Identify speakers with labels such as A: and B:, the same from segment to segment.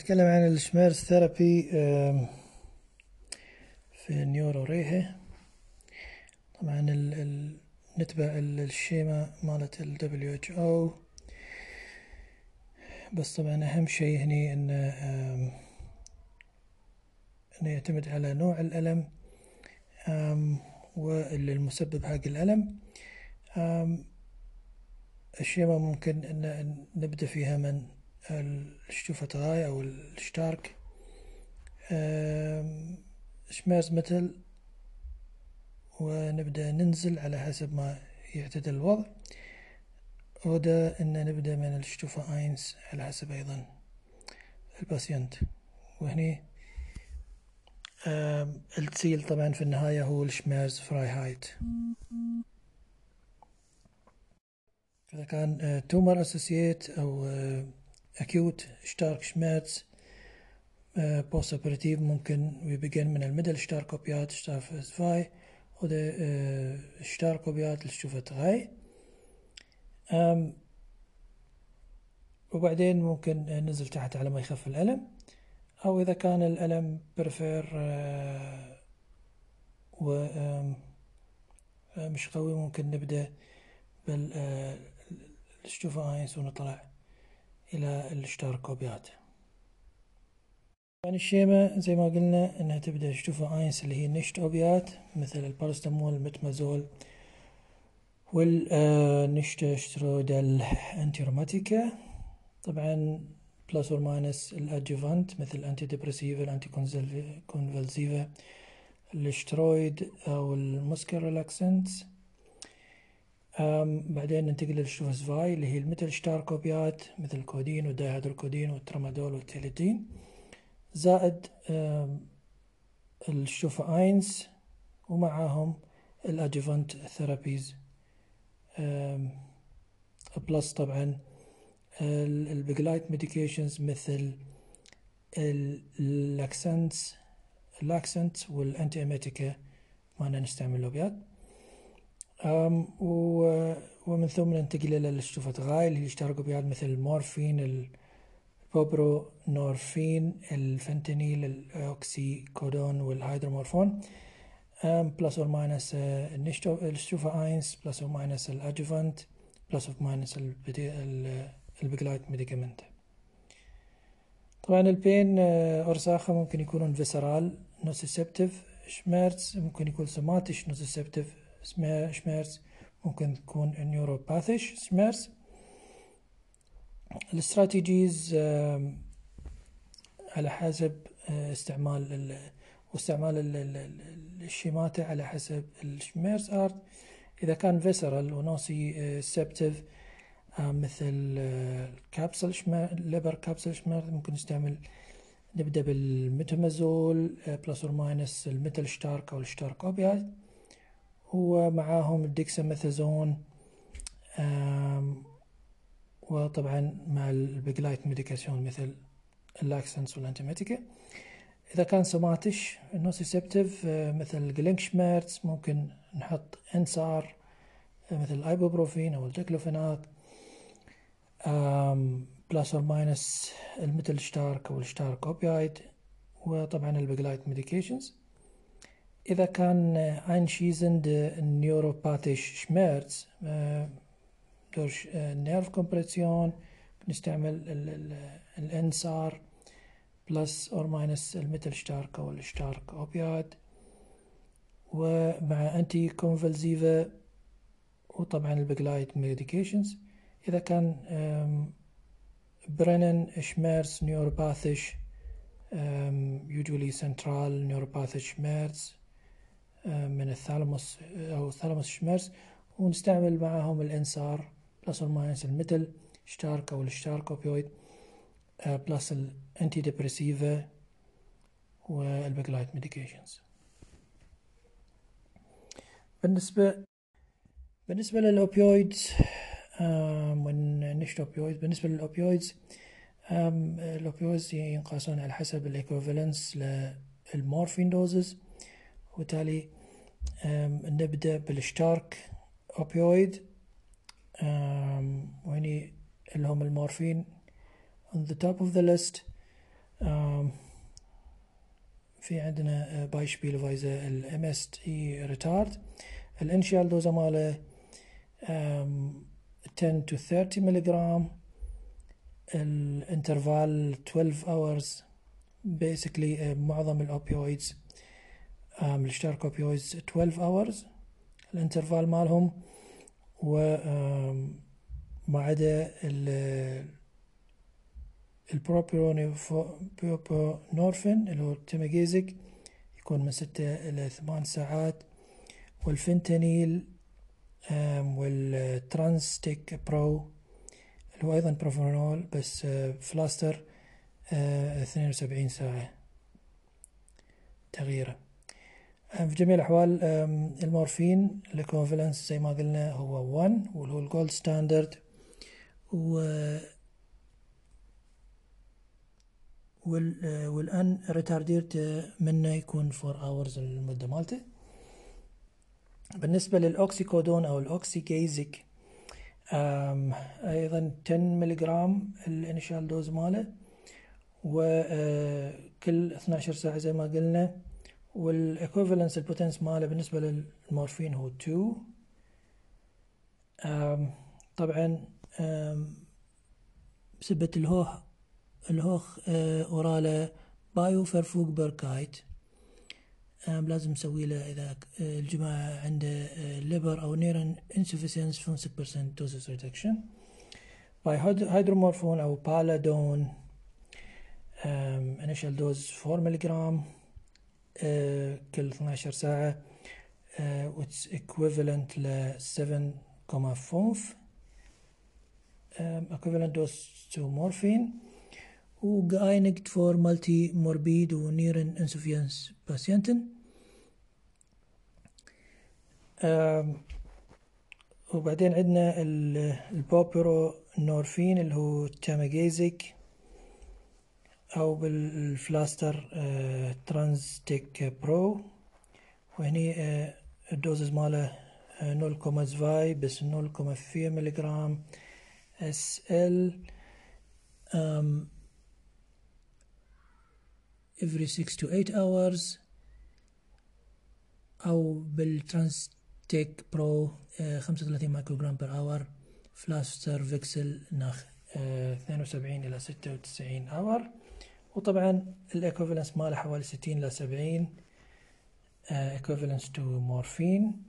A: نتكلم عن ال Schmerztherapie في ال Neuroreha. طبعا ال نتبع ال Schema مالت ال WHO بس طبعا أهم شيء هني إنه إنه يعتمد على نوع الألم والمسبب حق الألم. ال Schema ممكن إن نبدأ فيها من ال Stufe drei أو ال stark Schmerz مثل ونبدأ ننزل على حسب ما يعتدل الوضع. oder إن نبدأ من ال Stufe eins على حسب أيضا ال Patient. وهني ال Ziel طبعا في النهاية هو ال Schmerzfreiheit إذا كان تومر اسوسييت أو acute stark schmerz بوست اوبراتيف ممكن ويبقن من الميدل stark opiat stark zwei oder stark opiat للشوفة غاي وبعدين ممكن ننزل تحت على ما يخف الألم أو إذا كان الألم برفير و مش قوي ممكن نبدأ بال Stufe eins ونطلع إلى ال stark Opiat يعني ال Schema زي ما قلنا إنها تبدأ Stufe eins اللي هي nicht Opiat مثل ال Paracetamol ال Metamizol وال nichtsteroidale Antirheumatika. طبعا plus or minus ال Adjuvant مثل ال Antidepressiva ال Anti konvulsiva ال Steroid أو ال muscle relaxants بعدين ننتقل لل Stufe zwei اللي هي ال mittelstark Opiat مثل الكودين والدايهيدروكودين والترامادول والتيليتين. زائد ال Stufe eins ومعاهم ال adjuvant therapies. plus طبعا ال Begleit medications مثل اللاكسنتس اللاكسنت والانتي اميتيكا ما نستعمل اللوبيات ومن ثم ننتقل إلى الشوفة اللي يشتركوا بها مثل المورفين البوبرو نورفين الفنتانيل الأوكسي كودون والهيدرومورفون بلس أو ماينس الشوفة اينس بلس أو ماينس الأجوفانت بلس أو ماينس ال Begleitmedikament. طبعا ال Pain Ursache ممكن يكونون viszeral nozizeptiv Schmerz ممكن يكون somatisch nozizeptiv Schmerz ممكن تكون neuropathisch Schmerz ال strategies على حسب استعمال واستعمال ال Schemata على حسب ال Schmerzart إذا كان viszeral و nozizeptiv مثل ال Kapsel Leberkapselschmerz ممكن نستعمل نبدأ بال Metamizol plus or minus ال mittelstark أو ال stark Opioid ومعاهم ال Dexamethason وطبعا مع ال Begleitmedikation مثل ال Laxans وال Antiemetika. إذا كان somatisch nozizeptiv مثل ال Gelenkschmerz ممكن نحط NSAR مثل الايبوبروفين أو ال Diclofenac plus or minus ال mittelstark أو ال stark Opioid وطبعا ال Begleit medications. إذا كان anschließend neuropathisch Schmerz durch Nervkompression بنستعمل ال NSAR plus or minus ال mittelstark أو ال stark Opioid ومع Antikonvulsiva وطبعا ال Begleit medications. إذا كان brennend Schmerz neuropathisch usually central neuropathic Schmerz من ال Thalamus أو ال Thalamusschmerz ونستعمل معهم ال NSAR plus minus ال mittelstark أو ال stark Opioid plus ال Antidepressiva وال Begleit medications بالنسبة بالنسبة لل opioids وال nicht stark Opioid بالنسبة لل opioids ال opioids ينقاسون على حسب ال equivalence للمورفين doses وبالتالي نبدأ بال stark Opioid وهني اللي هم المورفين on the top of the list. في عندنا beispielsweise ال MST retard ال initial dose ماله آم، 10 to 30 ملغرام ال interval 12 hours. Basically آه، معظم ال opioids اللي stark opioids 12 hours ال interval مالهم و ما عدا ال Buprenorphin اللي هو ال Temgesic يكون من ستة إلى ثمان ساعات والفنتانيل وال Transtec Pro اللي هو أيضا Buprenorphin بس Pflaster آه، 72 ساعة تغييره. في جميع الأحوال المورفين ال equivalence زي ما قلنا هو 1 واللي هو ال gold standard و وال آه، وال unretardiert منه يكون 4 hours المدة مالته. بالنسبة لل Oxycodon أو ال Oxygesic آم، أيضا 10 ملغرام ال initial dose ماله وكل 12 ساعة زي ما قلنا وال equivalence ال potence ماله بالنسبة للمورفين هو 2 آم، طبعا بسبة الهوخ آه، orale Bioverfügbarkeit آم، لازم نسوي له إذا آه، الجماعة عنده Leber أو Nieren insufficiency 5% dosage reduction. bei Hydromorphon أو Palladon initial dose 4 ملغرام كل 12 ساعة آه، which equivalent ل 7.5 um, equivalent dose to morphine für multimorbid und Niereninsuffizienz Patienten. وبعدين عندنا ال- ال Buprenorphin اللي هو Temgesic أو بال Pflaster آه، Transtec Pro. وهني آه، ال doses ماله آه، 0.2 bis 0.4 ملغرام s.l. every 6 to 8 hours. أو بال Transtec Pro آه، 35 مايكروغرام per hour Pflasterwechsel nach آه، 72 إلى 96 hour وطبعا ال equivalence ماله حوالي 60 إلى 70 equivalence to morphine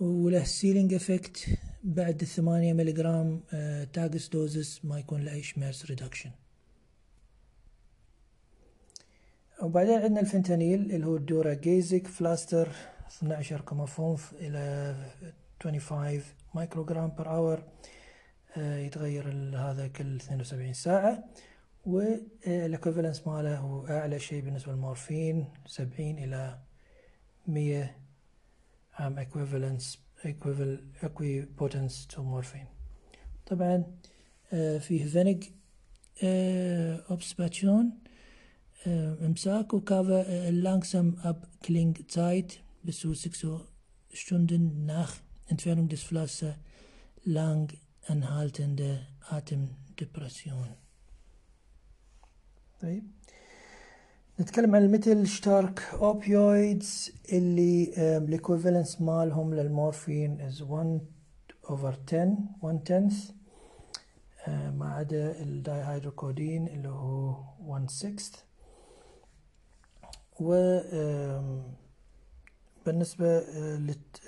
A: وله ceiling effect بعد الثمانية ملغرام Tagesdosis ما يكون له Schmerz reduction وبعدين عندنا الفنتانيل اللي هو ال Durogesic Pflaster 12.5 إلى 25 مايكروغرام per hour يتغير هذا كل 72 ساعة. وال equivalence ماله هو أعلى شيء بالنسبة للمورفين 70 إلى 100 um equivalence equival equipotence to مورفين طبعا آه، فيه فينيك Obstipation آه، آه، إمساك وكافا langsame Abklingzeit bis zu 6 nach Entfernung des Pflasters lang anhaltende Atemdepression طيب. نتكلم عن ال mittelstark opioids اللي ال equivalence مالهم للمورفين is 1 over 10 1 tenth آه، ما عدا الدايهيدروكودين اللي هو 1 sixth. و بالنسبة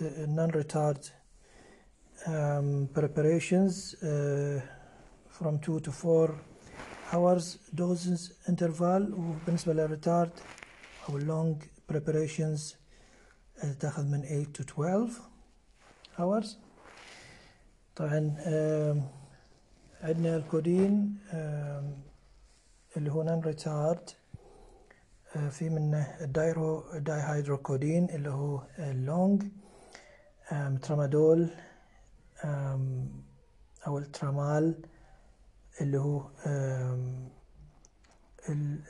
A: للنون ريتارد preparations آه، from 2 to 4 hours doses interval وبالنسبة للريتارد أو long preparations آه، تاخذ من 8 to 12 hours. طبعا عندنا الكودين اللي هو non retard في منه الدايرو دايهيدروكودين اللي هو ال long ترامادول أو الترامال. اللي هو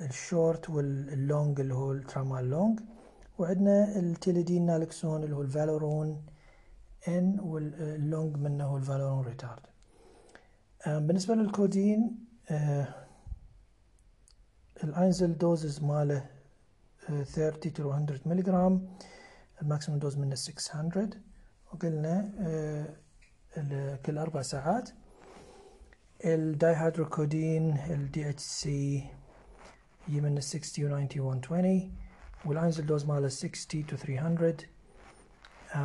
A: ال short وال long اللي هو الترامال long. وعندنا التيليدين نالكسون اللي هو ال Valoron N وال long منه هو ال Valoron retard. آم، بالنسبة للكودين آه، ال Einzeldosis ماله 30 to 100 ملغرام ال maximum dose منه 600 وقلنا كل أربع ساعات. الدايهيدروكودين HC يجي منه 60 و 90 و 120 وال Einzeldosis ماله 60 to 300 um,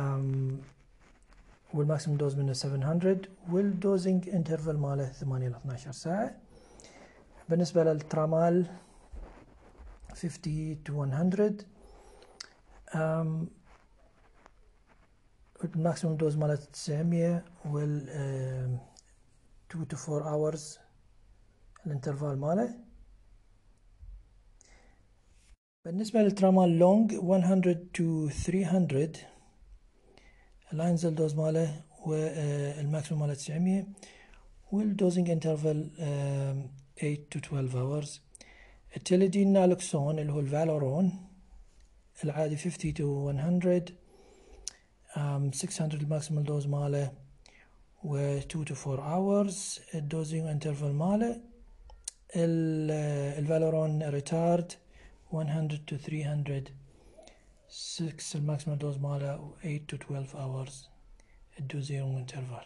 A: وال maximum dose منه 700 وال dosing interval ماله 8 إلى 12 ساعة. بالنسبة للترامال 50 to 100 um, ال maximum dose ماله 900 وال 2 to 4 hours ال interval ماله. بالنسبة للترامال long 100 to 300 ال Einzeldosis ماله وال maximum ماله 900 وال dosing interval 8 to 12 hours. التليدين نالكسون اللي هو ال Valoron العادي 50 to 100 um, 600 ال maximum dose ماله. و 2 to 4 hours ال dosing interval ماله ال Valoron retard 100 to 300 6 ال maximum dose ماله و 8 to 12 hours ال dosing interval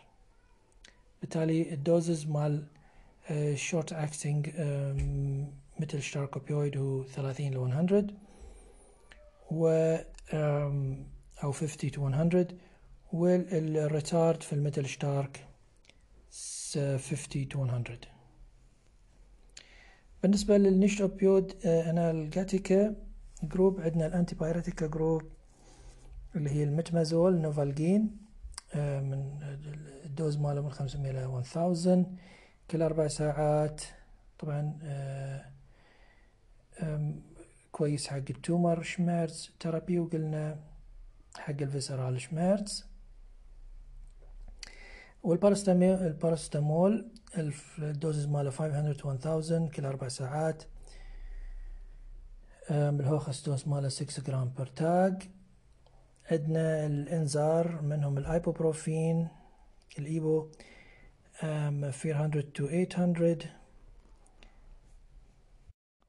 A: بالتالي ال doses مال short acting mittelstark opioid هو 30 ل 100 و أو 50 to 100 وال retard في ال mittelstark 50 to 100 بالنسبة لل nicht Opioid Analgetika group عندنا ال Antipyretika group اللي هي المتمازول Novalgin من ال dose ماله من 500 إلى 1000 كل أربع ساعات طبعا كويس حق ال Tumorschmerz. Therapie وقلنا حق ال viszeral Schmerz. والبارستامول البارستامول ال Dosis ماله 500 to 1000 كل أربع ساعات. ال Höchstdosis ماله 6 جرام pro Tag عندنا ال NSAR منهم الأيبوبروفين الإيبو. 400 to 800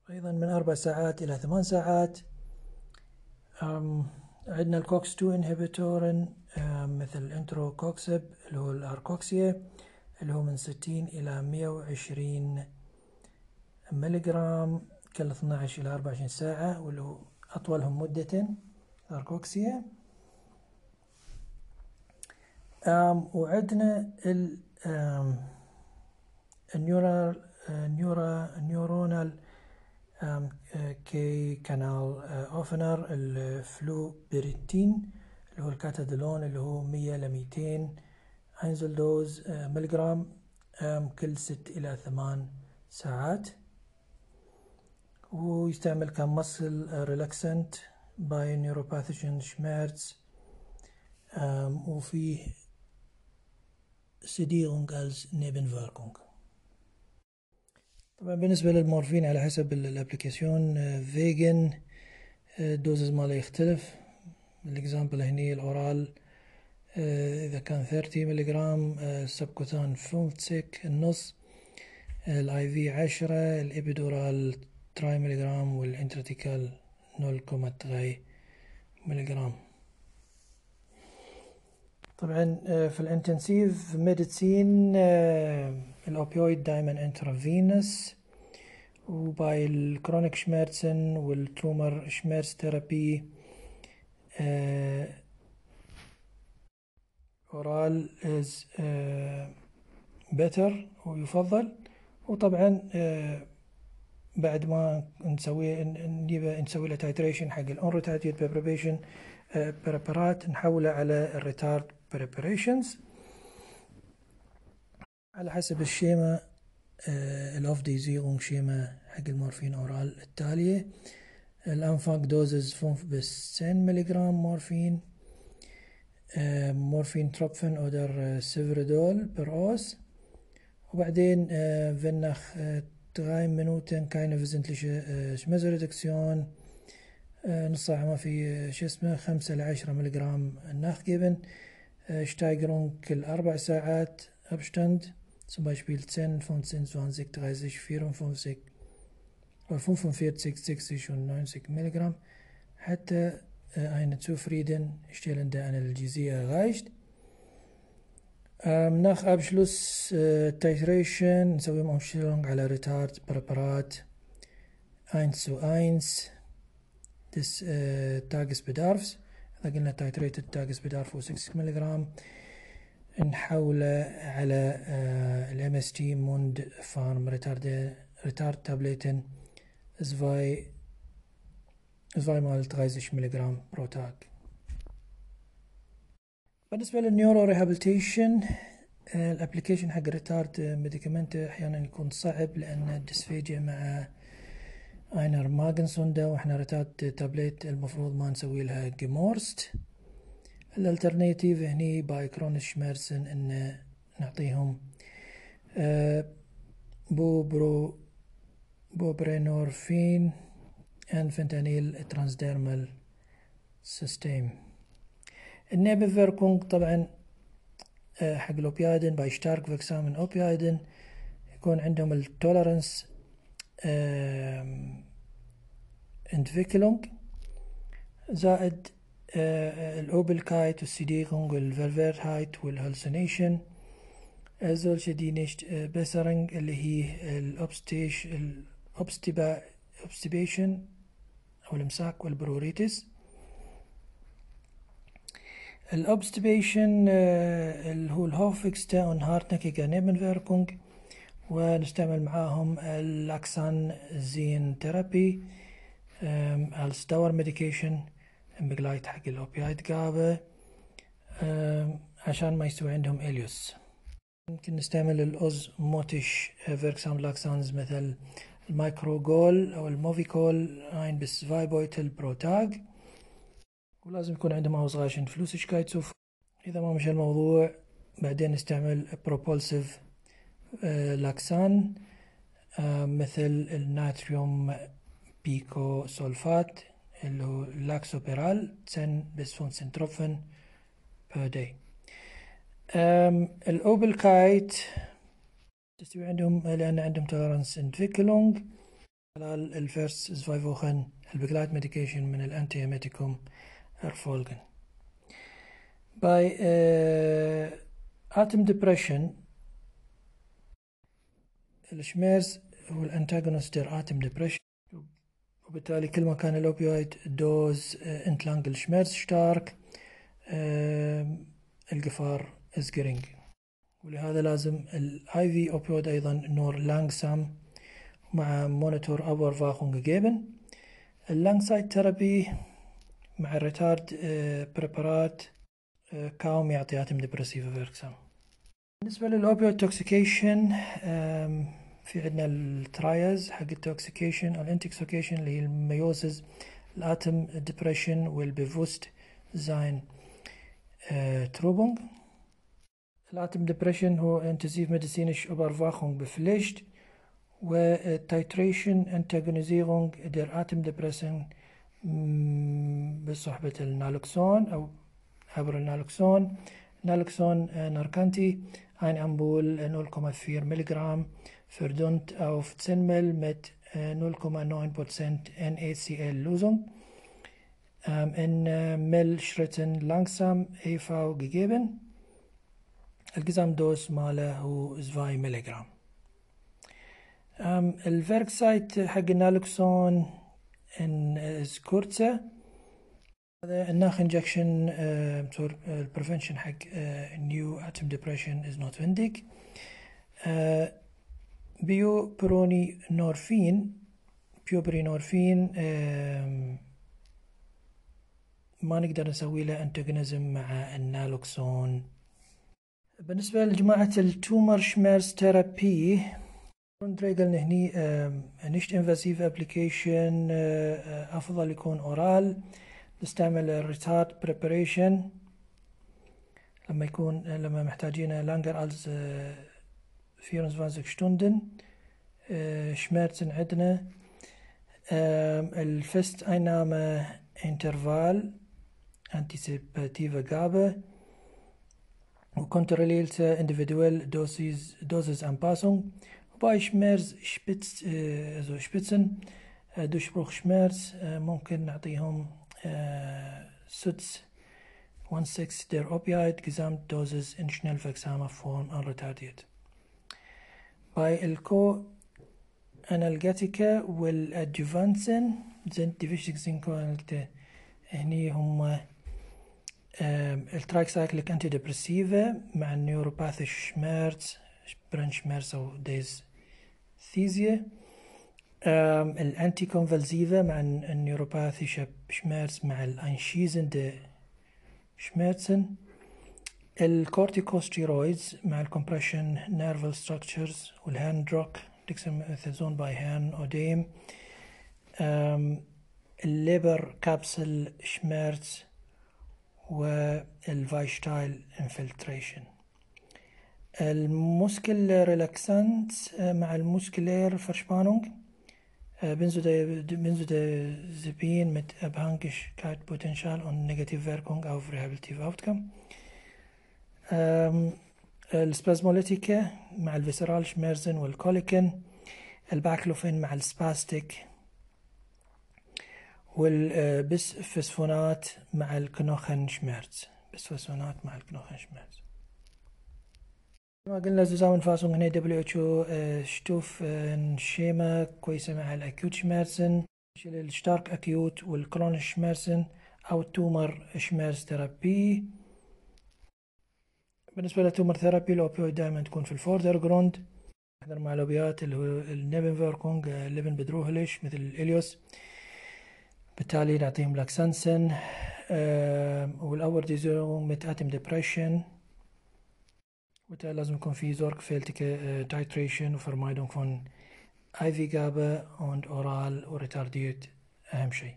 A: أيضا من أربع ساعات إلى ثمان ساعات. عندنا ال COX 2 Inhibitoren مثل ال Etoricoxib اللي هو ال Arcoxia اللي هو من 60 إلى 120 ملغرام كل 12 إلى 24 ساعة واللي هو أطولهم مدة ال Arcoxia. وعندنا ال ال neural neuro neuronal K Kanal Öffner ال Flupirtin اللي هو ال Katadolon اللي هو 100 ل 200 Einzeldosis ملغرام كل ست إلى ثمان ساعات. ويستعمل ك muscle relaxant bei neuropathischen Schmerz وفيه Sedierung als Nebenwirkung طبعا بالنسبة للمورفين على حسب ال Applikation Wegen ال Dosis ماله يختلف. ال example هني ال oral إذا كان 30 ملغرام subkutan 50 النص ال IV 10 ال epidural drei ملغرام وال intrathecal 0.3 ملغرام طبعا في ال Intensivmedizin ال opioid دائما intravenös و bei ال chronic Schmerzen وال Tumor Schmerztherapie oral is better ويفضل. وطبعا بعد ما نسوي نجيب نسوي له titration حق ال unretardierte preparation Präparat نحوله على ال Retard preparations على حسب ال Schema ال Aufdosierungsschema حق المورفين oral التالية. ال Anfangsdosis 5 bis 10 ملغرام مورفين مورفين تروبفن أودر سيفريدول بر أوس. وبعدين فينخ drei Minuten keine wesentliche Schmerzreduktion نص ساعة ما في شو اسمه خمسة لعشرة ملغرام nachgeben Steigerung كل أربع ساعات Abstand zum Beispiel 10, 15, 20, 30, 54 oder 45, 60 und 90 Milligramm حتى eine zufriedenstellende Analgesie erreicht. nach Abschluss Titration نسوي Umstellung على Retard Präparat 1 zu 1 des Tagesbedarfs إذا قلنا Titrated Tagesbedarf هو 6 ملغ نحوله على الام اس تي موند فارم ريتارد ريتارد تابليتن zwei zweimal 30 ملغ Tag بالنسبة لل neuro rehabilitation ال application حق Retardmedikament أحيانا يكون صعب لأن ال dysphagia مع einer Magensonde وإحنا Retardtablette المفروض ما نسوي لها gemörsert ال Alternative هني bei chronischen Schmerzen إن نعطيهم Bupro Buprenorphin ان Fentanyl transdermal System ال Nebenwirkung طبعا حق ال Opioiden bei stark wirksamen Opioiden يكون عندهم ال Toleranzentwicklung زائد الأوبلكايت والسيديغونج والفيرفيرهايت والهلسينيشن هذول شدينشت بسرنج اللي هي ال Obstip Obstipation أو الإمساك وال Pruritus ال Obstipation اللي هو ال häufigste und hartnäckige Nebenwirkung ونستعمل معاهم ال Laxanzientherapie als Dauer medication Begleit حق ال Opioidgabe عشان ما يستوي عندهم Ileus. ممكن نستعمل ال osmotisch wirksam Laxans مثل ال Macrogol أو ال Movicol ein bis vier Beutel pro Tag. ولازم يكون عندهم ausreichend Flüssigkeitszufuhr إذا ما مشى الموضوع بعدين نستعمل propulsiv Laxan مثل ال Natriumpicosulfat اللي هو Laxoberal 10 bis fünfzehn Tropfen per day ال Übelkeit تستوي عندهم لأن عندهم Toleranzentwicklung خلال ال first zwei Wochen ال Begleit medication من ال Antiemetikum erfolgen. Bei äh, Atemdepression ال Schmerz هو ال Antagonist der Atemdepression وبالتالي كل ما كان ال opioid dose entlang ال Schmerz stark ال Gefahr is gering ولهذا لازم ال IV opioid أيضا nur langsam مع Monitorüberwachung geben. ال Langzeittherapie مع ال Retard Präparat kaum يعطي atemdepressiv wirksam بالنسبة لل opioid toxication في عندنا ال Trias حق ال toxication أو ال intoxication اللي هي ال Miosis ال Atemdepression وال Bewusstseinstrübung. ال Atemdepression هو intensivmedizinisch Überwachung Pflicht و titration Antagonisierung der Atemdepression بصحبة النالوكسون أو عبر النالوكسون نالوكسون ناركانتي ein Ambul 0,4 Milligramm verdünnt auf 10 ml mit 0,9% NaCl-Lösung in Millschritten langsam EV gegeben. الجزامدوز ماله هو 2 ملغ الفيركسايت حق النالوكسون in kurzer هذا ال nach injection ال prevention حق neue Atemdepression is notwendig Bupronenorphin Buprenorphin ما نقدر نسوي له antagonism مع ال Naloxon. بالنسبة لجماعة ال Tumorschmerztherapie der Regel هني nicht invasiv Applikation أفضل يكون oral نستعمل ال Retard preparation لما يكون لما محتاجين länger als 24 Stunden Schmerzen عندنا. ال fest Einnahme Intervall antizipative Gabe. وkontrollierte individuell Dosis, Dosis Anpassung وباي شميرز شبيتس also شبيتسن دوشبروخ شميرز ممكن نعطيهم سدس 1/6 der Opioid-Gesamtdosis in schnell Form unretardiert. Bei الكو أنالجاتيكا والأدجوفانسن sind die wichtigsten Kohlenhydrate هني هم ال tricyclic Antidepressiva مع ال neuropathische Schmerz Brennschmerz أو Dysästhesie ال Antikonvulsiva مع ال neuropathische Schmerz مع ال einschießende Schmerzen. ال corticosteroids مع ال compression nerval structures وال Hirndruck Dexamethason bei Hirnödem. ال Leberkapselschmerz وال Weichteilinfiltration ال Muskelrelaxans مع ال muskulär Verspannung Benzodiazepin mit Abhängigkeitspotential und negative Wirkung auf Rehabilitative Outcome. ال Spasmolytika مع ال viszeral Schmerzen وال Koliken ال Baclofen مع ال Spastik وال Bisphosphonate مع ال Knochenschmerz Bisphosphonate مع ال Knochenschmerz كما قلنا zusammenfassung هنا دبليو إتش أو شتوف شيما كويسة مع ال akut Schmerzen ال stark akut وال chronisch Schmerzen أو ال Tumorschmerztherapie. بالنسبة لل Tumortherapie ال Opioid دائما تكون في ال Vordergrund. نحضر مع ال Opiate اللي هو ال Nebenwirkung lebensbedrohlich مثل ال Ileus بالتالي نعطيهم Laxanzien وال Überdosierung mit Atemdepression. وبالتالي لازم يكون في sorgfältige Titration و Vermeidung von IV-Gabe und Oral- oder retardiert أهم شيء.